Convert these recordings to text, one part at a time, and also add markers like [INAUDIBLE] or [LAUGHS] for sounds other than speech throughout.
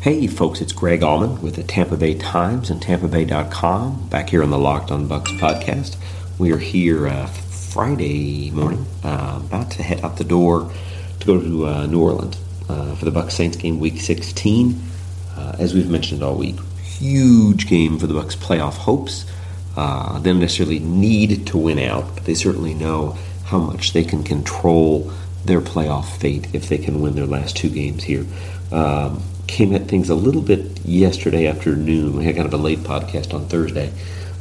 Hey, folks, it's Greg Auman with the Tampa Bay Times and TampaBay.com back here on the Locked on Bucs podcast. We are here uh, Friday morning, uh, about to head out the door to go to uh, New Orleans uh, for the Bucs Saints game, Week 16. Uh, as we've mentioned all week, huge game for the Bucs' playoff hopes. Uh, they don't necessarily need to win out, but they certainly know how much they can control their playoff fate if they can win their last two games here. Um, came at things a little bit yesterday afternoon. We had kind of a late podcast on Thursday,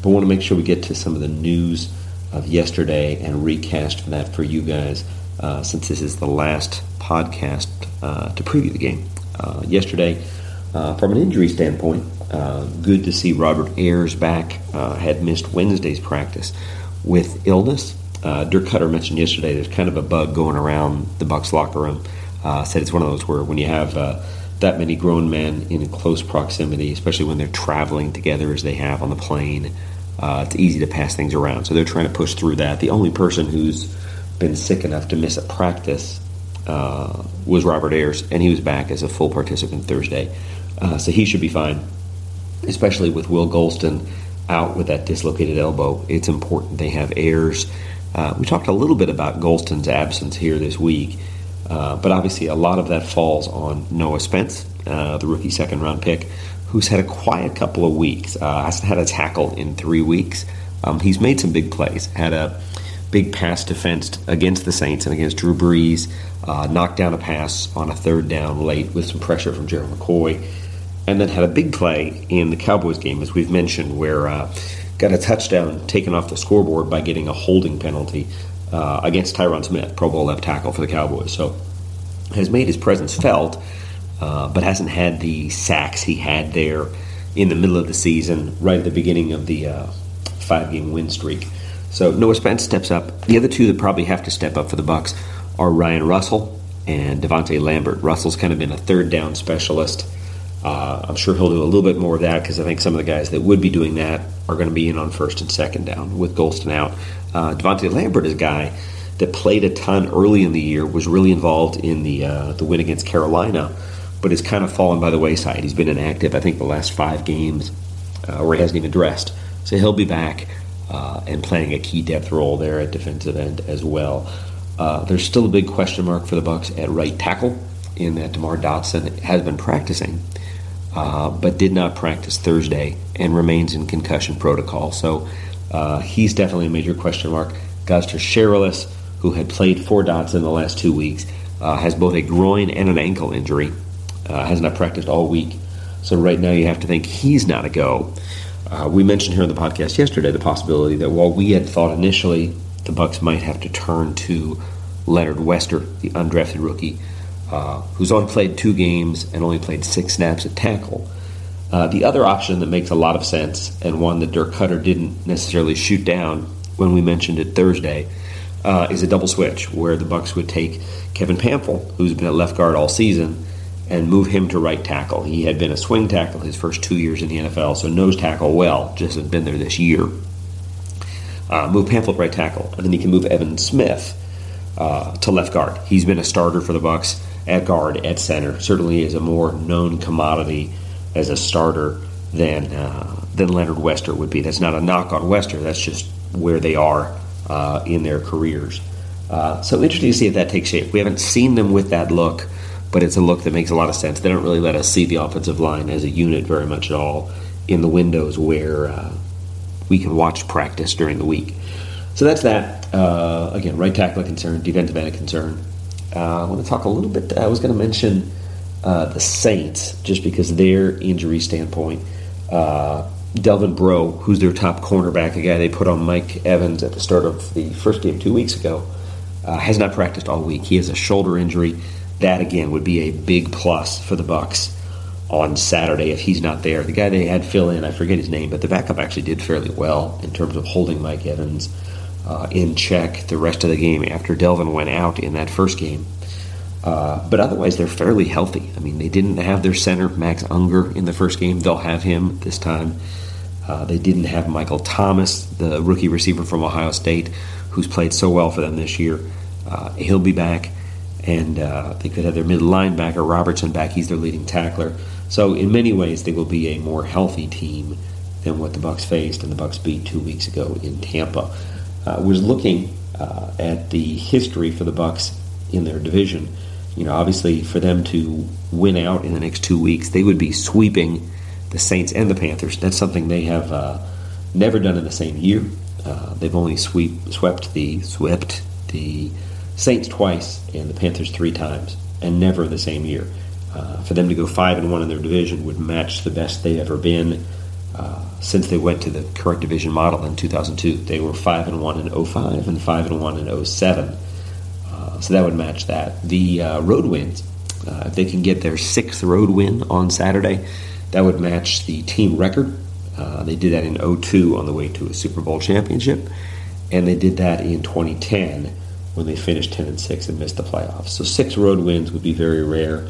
but want to make sure we get to some of the news of yesterday and recast that for you guys uh, since this is the last podcast uh, to preview the game. Uh, yesterday, uh, from an injury standpoint, uh, good to see Robert Ayers back. Uh, had missed Wednesday's practice with illness. Dirk Koetter mentioned yesterday there's kind of a bug going around the Bucs locker room. said it's one of those where when you have that many grown men in close proximity, especially when they're traveling together as they have on the plane, uh, it's easy to pass things around. So they're trying to push through that. The only person who's been sick enough to miss a practice uh, was Robert Ayers, and he was back as a full participant Thursday. Uh, so he should be fine, especially with Will Gholston out with that dislocated elbow. It's important they have Ayers. Uh, we talked a little bit about Gholston's absence here this week. Uh, but obviously, a lot of that falls on Noah Spence, uh, the rookie second round pick, who's had a quiet couple of weeks. Uh, hasn't had a tackle in three weeks. Um, he's made some big plays. Had a big pass defense against the Saints and against Drew Brees. Uh, knocked down a pass on a third down late with some pressure from Gerald McCoy. And then had a big play in the Cowboys game, as we've mentioned, where uh, got a touchdown taken off the scoreboard by getting a holding penalty uh, against Tyron Smith, Pro Bowl left tackle for the Cowboys. So has made his presence felt, uh, but hasn't had the sacks he had there in the middle of the season, right at the beginning of the uh, five game win streak. So Noah Spence steps up. The other two that probably have to step up for the Bucs are Ryan Russell and DaVonte Lambert. Russell's kind of been a third down specialist. Uh, I'm sure he'll do a little bit more of that because I think some of the guys that would be doing that are going to be in on first and second down with Gholston out. Uh, DaVonte Lambert is a guy that played a ton early in the year, was really involved in the uh, the win against Carolina, but has kind of fallen by the wayside. He's been inactive, I think, the last five games, uh, where he hasn't even dressed. So he'll be back uh, and playing a key depth role there at defensive end as well. Uh, there's still a big question mark for the Bucs at right tackle, in that Demar Dotson has been practicing. Uh, but did not practice Thursday and remains in concussion protocol. So uh, he's definitely a major question mark. Gosder Cherilus, who had played for Dotson the last two weeks, uh, has both a groin and an ankle injury. Uh, has not practiced all week. So right now you have to think he's not a go. Uh, we mentioned here on the podcast yesterday the possibility that while we had thought initially the Bucs might have to turn to Leonard Wester, the undrafted rookie, uh, who's only played two games and only played six snaps at tackle. Uh, the other option that makes a lot of sense, and one that Dirk Koetter didn't necessarily shoot down when we mentioned it Thursday, uh, is a double switch where the Bucs would take Kevin Pamphile, who's been at left guard all season, and move him to right tackle. He had been a swing tackle his first two years in the NFL, so knows tackle well, just has been there this year. Uh, move Pamphile to right tackle, and then he can move Evan Smith uh, to left guard. He's been a starter for the Bucs at guard, at center. Certainly is a more known commodity as a starter than uh, than Leonard Wester would be. That's not a knock on Wester. That's just where they are uh, in their careers. Uh, so interesting to see if that takes shape. We haven't seen them with that look, but it's a look that makes a lot of sense. They don't really let us see the offensive line as a unit very much at all in the windows where uh, we can watch practice during the week. So that's that. Uh, again, right tackle concern, defensive end concern. Uh, I want to talk a little bit. I was going to mention uh, the Saints just because their injury standpoint. Uh, Delvin Breaux, who's their top cornerback, a guy they put on Mike Evans at the start of the first game two weeks ago, uh, has not practiced all week. He has a shoulder injury. That again would be a big plus for the Bucs on Saturday if he's not there. The guy they had fill in, I forget his name, but the backup actually did fairly well in terms of holding Mike Evans uh, in check the rest of the game after Delvin went out in that first game. Uh, but otherwise, they're fairly healthy. I mean, they didn't have their center, Max Unger, in the first game. They'll have him this time. Uh, they didn't have Michael Thomas, the rookie receiver from Ohio State, who's played so well for them this year. Uh, he'll be back. And uh, they could have their middle linebacker, Robertson, back. He's their leading tackler. So in many ways, they will be a more healthy team than what the Bucs faced and the Bucs beat two weeks ago in Tampa. Uh, was looking uh, at the history for the Bucs in their division. You know, obviously, for them to win out in the next two weeks, they would be sweeping the Saints and the Panthers. That's something they have uh, never done in the same year. Uh, they've only sweep, swept the swept the Saints twice and the Panthers three times, and never in the same year. Uh, for them to go five and one in their division would match the best they've ever been uh, since they went to the current division model in 2002. They were five and one in 05 and five and one in 07. Uh, so that would match that. The uh, road wins, uh, if they can get their sixth road win on Saturday, that would match the team record. Uh, they did that in 02 on the way to a Super Bowl championship, and they did that in 2010 when they finished 10 and 6 and missed the playoffs. So six road wins would be very rare.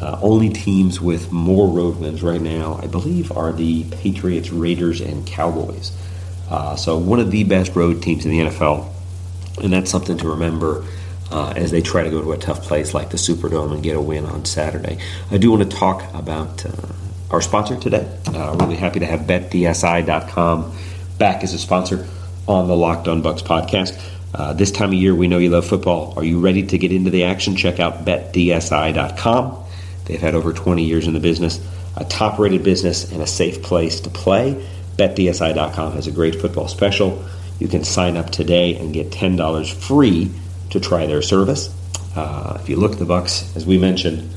Uh, only teams with more road wins right now, I believe, are the Patriots, Raiders, and Cowboys. Uh, so one of the best road teams in the NFL, and that's something to remember uh, as they try to go to a tough place like the Superdome and get a win on Saturday. I do want to talk about uh, our sponsor today. Uh, really happy to have BetDSI.com back as a sponsor on the Locked On Bucs podcast. Uh, this time of year, we know you love football. Are you ready to get into the action? Check out BetDSI.com. They've had over 20 years in the business, a top rated business, and a safe place to play. BetDSI.com has a great football special. You can sign up today and get $10 free to try their service. Uh, if you look the Bucs, as we mentioned,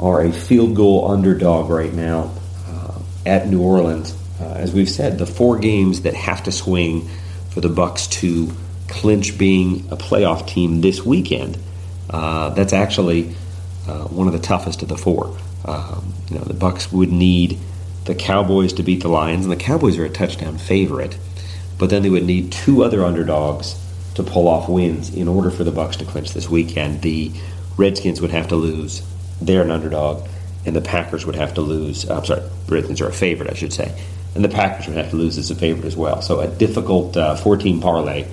are a field goal underdog right now uh, at New Orleans. Uh, as we've said, the four games that have to swing for the Bucs to clinch being a playoff team this weekend. Uh, that's actually uh, one of the toughest of the four. Um, you know, the Bucs would need the Cowboys to beat the Lions, and the Cowboys are a touchdown favorite. But then they would need two other underdogs to pull off wins in order for the Bucs to clinch this weekend. The Redskins would have to lose; they're an underdog, and the Packers would have to lose. I'm sorry, Redskins are a favorite, I should say, and the Packers would have to lose as a favorite as well. So a difficult uh, 14 parlay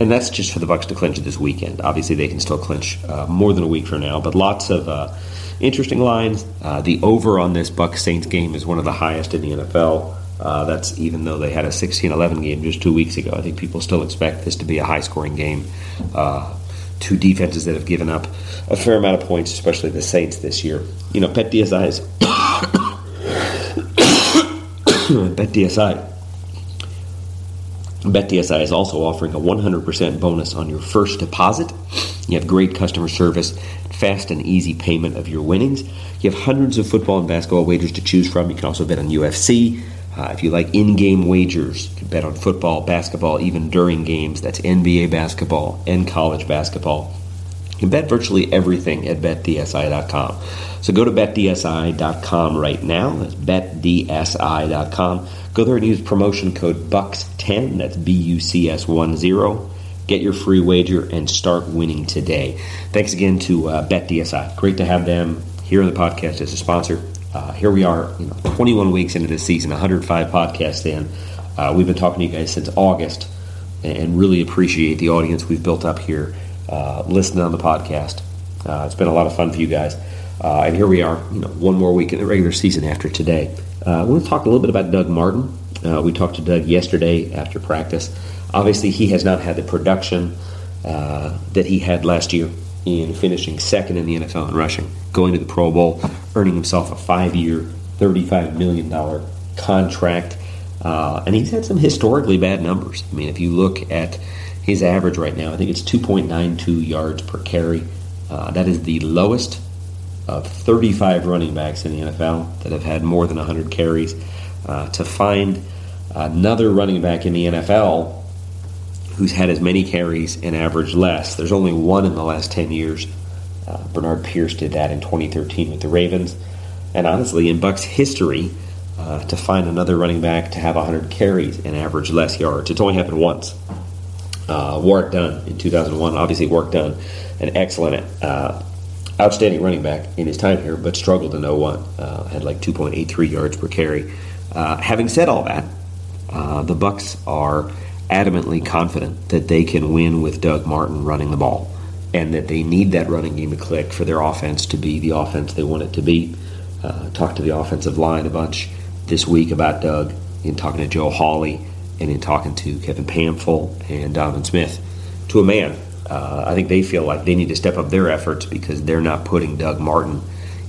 and that's just for the Bucs to clinch this weekend. Obviously, they can still clinch uh, more than a week from now, but lots of uh, interesting lines. Uh, the over on this Bucs Saints game is one of the highest in the NFL. Uh, that's even though they had a 16-11 game just two weeks ago. I think people still expect this to be a high-scoring game. Uh, two defenses that have given up a fair amount of points, especially the Saints this year. You know, Bet DSI is [COUGHS] [COUGHS] Bet DSI BetDSI is also offering a 100% bonus on your first deposit. You have great customer service, fast and easy payment of your winnings. You have hundreds of football and basketball wagers to choose from. You can also bet on UFC. Uh, if you like in game wagers, you can bet on football, basketball, even during games. That's NBA basketball and college basketball. Bet virtually everything at betdsi.com. So go to betdsi.com right now. That's betdsi.com. Go there and use promotion code BUCS10. That's B U C S 1 0. Get your free wager and start winning today. Thanks again to uh, BetDSI. Great to have them here on the podcast as a sponsor. Uh, here we are, you know, 21 weeks into this season, 105 podcasts in. Uh, we've been talking to you guys since August and really appreciate the audience we've built up here uh, listening on the podcast. Uh, it's been a lot of fun for you guys. Uh, and here we are, you know, one more week in the regular season after today. Uh, I want to talk a little bit about Doug Martin. Uh, we talked to Doug yesterday after practice. Obviously, he has not had the production that he had last year in finishing second in the NFL in rushing, going to the Pro Bowl, earning himself a five-year, $35 million contract. Uh, and he's had some historically bad numbers. I mean, if you look at his average right now, I think it's 2.92 yards per carry. Uh, that is the lowest of 35 running backs in the NFL that have had more than 100 carries. Uh, to find another running back in the NFL who's had as many carries and averaged less, there's only one in the last 10 years. Uh, Bernard Pierce did that in 2013 with the Ravens. and honestly, in Bucs history, uh, to find another running back to have 100 carries and average less yards. It's only happened once. Uh, Warrick Dunn in 2001, obviously Warrick Dunn, an excellent, uh, outstanding running back in his time here, but struggled in 01. Uh, had like 2.83 yards per carry. Uh, having said all that, uh, the Bucs are adamantly confident that they can win with Doug Martin running the ball, and that they need that running game to click for their offense to be the offense they want it to be. Uh, talked to the offensive line a bunch this week about Doug in talking to Joe Hawley and in talking to Kevin Pamphile and Donovan Smith to a man. Uh, I think they feel like they need to step up their efforts because they're not putting Doug Martin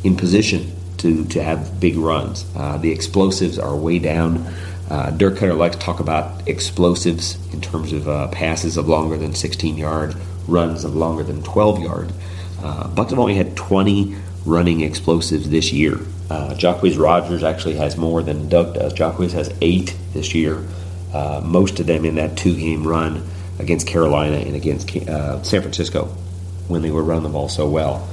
in position to, to have big runs. Uh, the explosives are way down. Uh, Dirk Koetter likes to talk about explosives in terms of uh, passes of longer than 16 yard, runs of longer than 12 yard. Uh, Bucs have only had 20 running explosives this year. Uh, Rodgers actually has more than Doug does. Jacquizz has eight this year, uh, most of them in that two game run against Carolina and against uh, San Francisco when they were running the ball so well.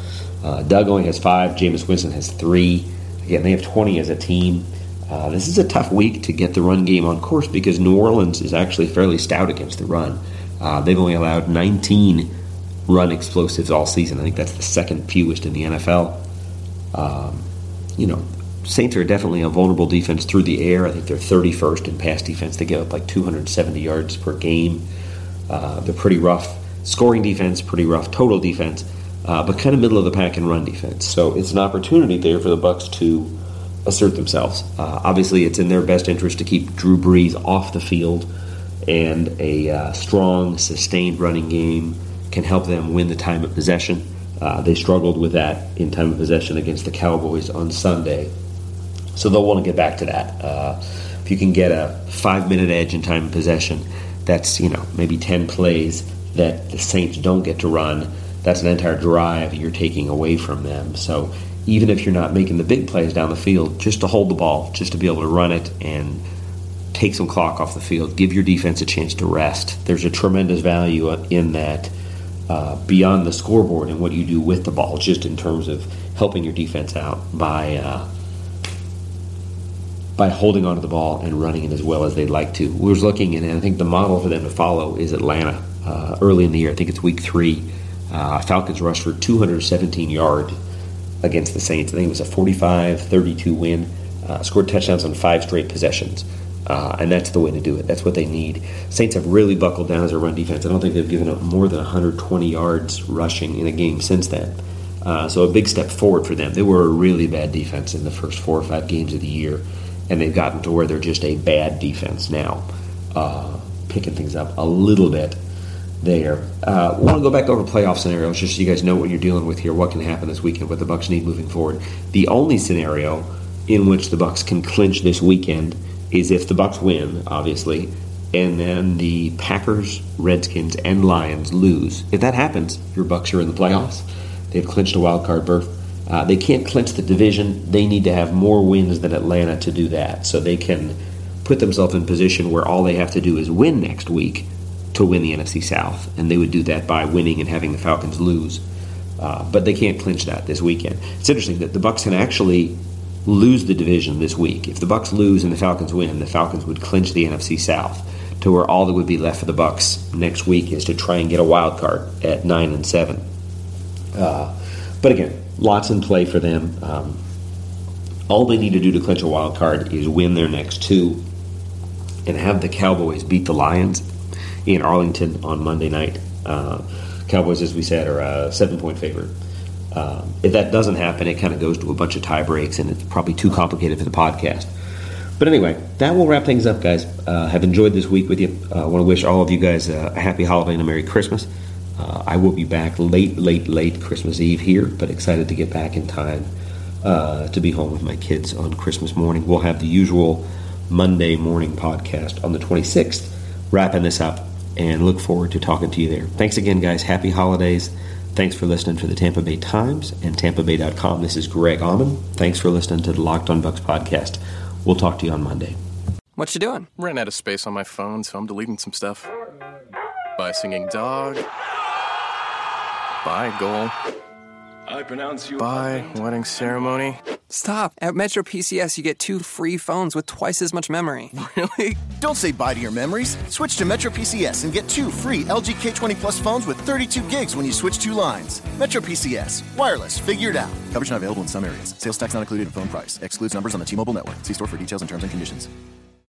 Uh, Doug only has five, Jameis Winston has three. Again, they have 20 as a team. Uh, this is a tough week to get the run game on course because New Orleans is actually fairly stout against the run. Uh, they've only allowed 19 run explosives all season. I think that's the second fewest in the NFL. Um, you know, Saints are definitely a vulnerable defense through the air. I think they're 31st in pass defense. They give up like 270 yards per game. Uh, they're pretty rough. Scoring defense, pretty rough. Total defense, uh, but kind of middle of the pack in run defense. So it's an opportunity there for the Bucs to assert themselves. Uh, obviously, it's in their best interest to keep Drew Brees off the field, and a uh, strong, sustained running game can help them win the time of possession. Uh, they struggled with that in time of possession against the Cowboys on Sunday. So they'll want to get back to that. Uh, if you can get a five minute edge in time of possession, that's, you know, maybe 10 plays that the Saints don't get to run. That's an entire drive you're taking away from them. So even if you're not making the big plays down the field, just to hold the ball, just to be able to run it and take some clock off the field, give your defense a chance to rest. There's a tremendous value in that uh, beyond the scoreboard and what you do with the ball, just in terms of helping your defense out by uh, by holding onto the ball and running it as well as they'd like to. We was looking, and I think the model for them to follow is Atlanta. Uh, early in the year, I think it's week three. Uh, Falcons rushed for 217 yards against the Saints. I think it was a 45-32 win. Uh, scored touchdowns on five straight possessions. Uh, and that's the way to do it. That's what they need. Saints have really buckled down as a run defense. I don't think they've given up more than 120 yards rushing in a game since then. Uh, so a big step forward for them. They were a really bad defense in the first four or five games of the year, and they've gotten to where they're just a bad defense now, uh, picking things up a little bit there. Uh, want to go back over playoff scenarios just so you guys know what you're dealing with here, what can happen this weekend, what the Bucs need moving forward. The only scenario in which the Bucs can clinch this weekend – is if the Bucs win, obviously, and then the Packers, Redskins, and Lions lose. If that happens, your Bucs are in the playoffs. They've clinched a wild card berth. Uh, they can't clinch the division. They need to have more wins than Atlanta to do that, so they can put themselves in position where all they have to do is win next week to win the NFC South, and they would do that by winning and having the Falcons lose. Uh, but they can't clinch that this weekend. It's interesting that the Bucs can actually lose the division this week. If the Bucs lose and the Falcons win, the Falcons would clinch the NFC South to where all that would be left for the Bucs next week is to try and get a wild card at nine and seven. Uh, but again, lots in play for them. Um, all they need to do to clinch a wild card is win their next two and have the Cowboys beat the Lions in Arlington on Monday night. Uh, Cowboys, as we said, are a seven point favorite. Um, if that doesn't happen, it kind of goes to a bunch of tie breaks, and it's probably too complicated for the podcast. But anyway, that will wrap things up, guys. Uh, have enjoyed this week with you. I uh, want to wish all of you guys a happy holiday and a Merry Christmas. Uh, I will be back late, late, late Christmas Eve here, but excited to get back in time uh, to be home with my kids on Christmas morning. We'll have the usual Monday morning podcast on the 26th, wrapping this up, and look forward to talking to you there. Thanks again, guys. Happy holidays. Thanks for listening to the Tampa Bay Times and TampaBay.com. This is Greg Auman. Thanks for listening to the Locked on Bucs podcast. We'll talk to you on Monday. What you doing? Ran out of space on my phone, so I'm deleting some stuff. Bye singing dog. Bye goal. I pronounce you. Bye wedding ceremony. Stop. At Metro PCS, you get two free phones with twice as much memory. [LAUGHS] Really? Don't say bye to your memories. Switch to Metro PCS and get two free LG K20 Plus phones with 32 gigs when you switch two lines. Metro PCS. Wireless. Figured out. Coverage not available in some areas. Sales tax not included in phone price. Excludes numbers on the T-Mobile network. See store for details and terms and conditions.